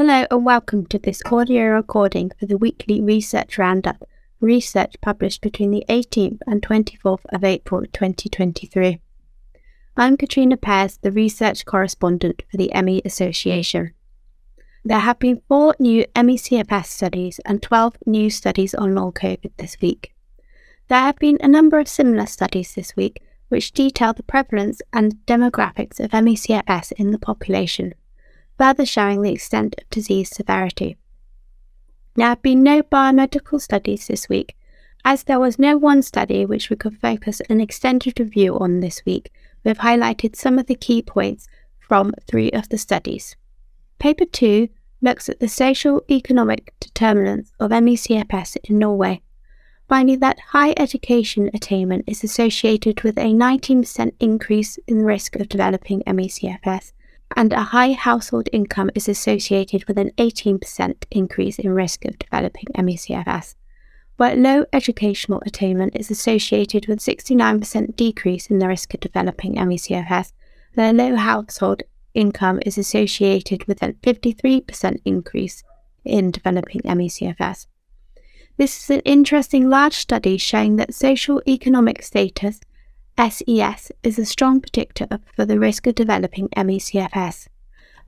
Hello and welcome to this audio recording for the weekly Research Roundup, research published between the 18th and 24th of April 2023. I'm Katrina Pears, the research correspondent for the ME Association. There have been four new ME-CFS studies and 12 new studies on long COVID this week. There have been a number of similar studies this week which detail the prevalence and demographics of ME-CFS in the population further showing the extent of disease severity. There have been no biomedical studies this week, as there was no one study which we could focus an extended review on this week. We have highlighted some of the key points from three of the studies. Paper 2 looks at the social economic determinants of ME-CFS in Norway, finding that high education attainment is associated with a 19% increase in the risk of developing ME-CFS and a high household income is associated with an 18% increase in risk of developing ME/CFS, while low educational attainment is associated with 69% decrease in the risk of developing ME/CFS, and low household income is associated with a 53% increase in developing ME/CFS. This is an interesting large study showing that social economic status SES is a strong predictor for the risk of developing ME/CFS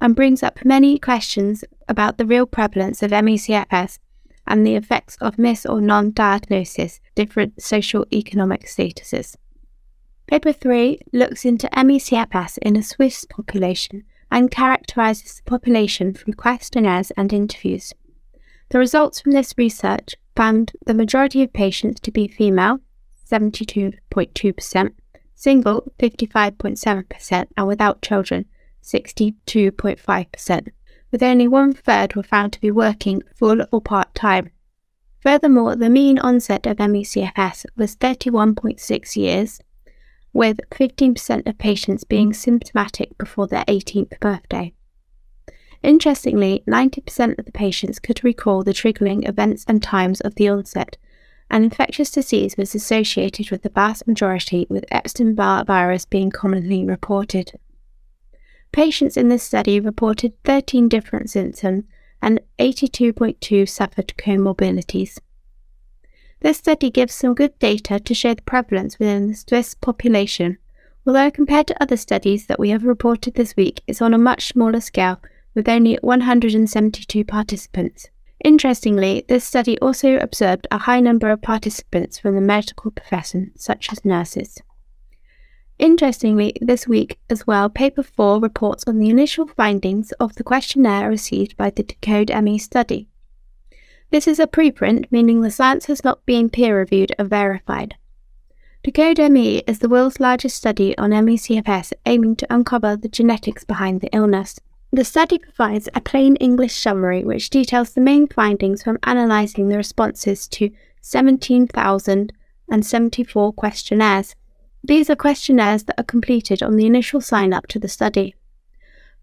and brings up many questions about the real prevalence of ME/CFS and the effects of mis or non diagnosis different social economic statuses. Paper 3 looks into ME/CFS in a Swiss population and characterises the population through questionnaires and interviews. The results from this research found the majority of patients to be female, 72.2%, single 55.7%, and without children 62.5%, with only one third were found to be working full or part time. Furthermore, the mean onset of ME/CFS was 31.6 years, with 15% of patients being symptomatic before their 18th birthday. Interestingly, 90% of the patients could recall the triggering events and times of the onset, and infectious disease was associated with the vast majority, with Epstein Barr virus being commonly reported. Patients in this study reported 13 different symptoms, and 82.2 suffered comorbidities. This study gives some good data to show the prevalence within the Swiss population, although compared to other studies that we have reported this week, it's on a much smaller scale with only 172 participants. Interestingly, this study also observed a high number of participants from the medical profession, such as nurses. Interestingly, this week as well, Paper 4 reports on the initial findings of the questionnaire received by the Decode ME study. This is a preprint, meaning the science has not been peer reviewed or verified. Decode ME is the world's largest study on ME/CFS aiming to uncover the genetics behind the illness. The study provides a plain English summary which details the main findings from analysing the responses to 17,074 questionnaires. These are questionnaires that are completed on the initial sign up to the study.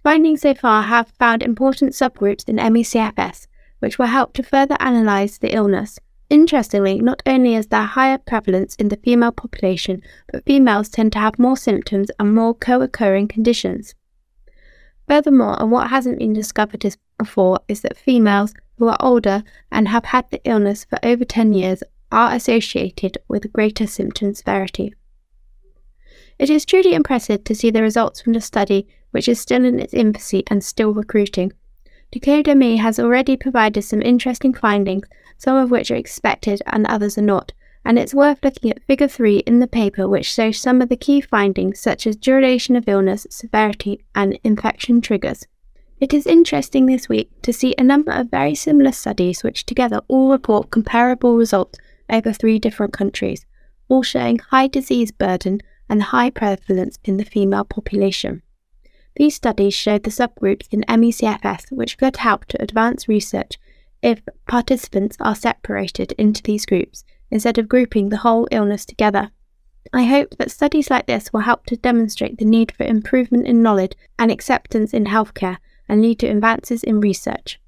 Findings so far have found important subgroups in ME/CFS, which will help to further analyse the illness. Interestingly, not only is there higher prevalence in the female population, but females tend to have more symptoms and more co occurring conditions. Furthermore, and what hasn't been discovered before, is that females who are older and have had the illness for over 10 years are associated with greater symptom severity. It is truly impressive to see the results from the study, which is still in its infancy and still recruiting. Decode ME has already provided some interesting findings, some of which are expected and others are not, and it's worth looking at Figure 3 in the paper, which shows some of the key findings, such as duration of illness, severity, and infection triggers. It is interesting this week to see a number of very similar studies which together all report comparable results over three different countries, all showing high disease burden and high prevalence in the female population. These studies show the subgroups in ME/CFS which could help to advance research if participants are separated into these groups instead of grouping the whole illness together. I hope that studies like this will help to demonstrate the need for improvement in knowledge and acceptance in healthcare and lead to advances in research.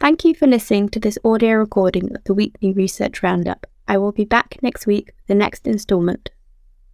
Thank you for listening to this audio recording of the weekly research roundup. I will be back next week with the next instalment.